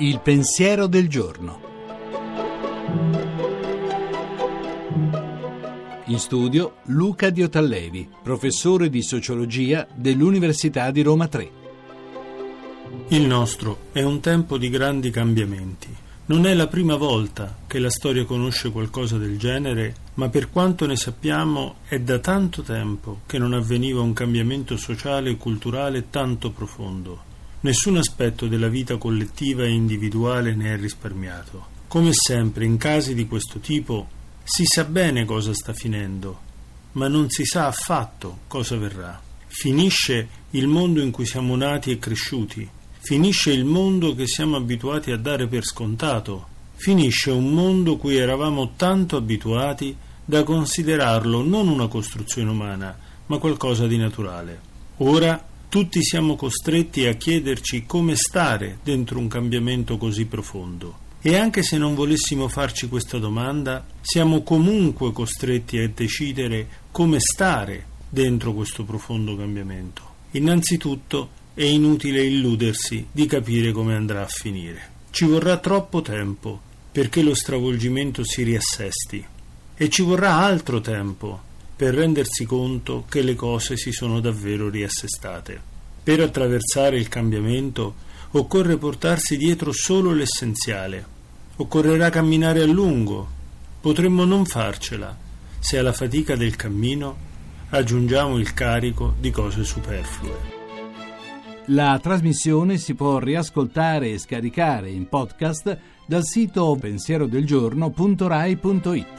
Il pensiero del giorno. In studio Luca Diotallevi, professore di sociologia dell'Università di Roma 3. Il nostro è un tempo di grandi cambiamenti. Non è la prima volta che la storia conosce qualcosa del genere, ma per quanto ne sappiamo è da tanto tempo che non avveniva un cambiamento sociale e culturale tanto profondo. Nessun aspetto della vita collettiva e individuale ne è risparmiato. Come sempre in casi di questo tipo si sa bene cosa sta finendo, ma non si sa affatto cosa verrà. Finisce il mondo in cui siamo nati e cresciuti, finisce il mondo che siamo abituati a dare per scontato, finisce un mondo cui eravamo tanto abituati da considerarlo non una costruzione umana, ma qualcosa di naturale. Ora tutti siamo costretti a chiederci come stare dentro un cambiamento così profondo. E anche se non volessimo farci questa domanda, siamo comunque costretti a decidere come stare dentro questo profondo cambiamento. Innanzitutto è inutile illudersi di capire come andrà a finire. Ci vorrà troppo tempo perché lo stravolgimento si riassesti e ci vorrà altro tempo per rendersi conto che le cose si sono davvero riassestate. Per attraversare il cambiamento occorre portarsi dietro solo l'essenziale. Occorrerà camminare a lungo. Potremmo non farcela se alla fatica del cammino aggiungiamo il carico di cose superflue. La trasmissione si può riascoltare e scaricare in podcast dal sito pensierodelgiorno.rai.it.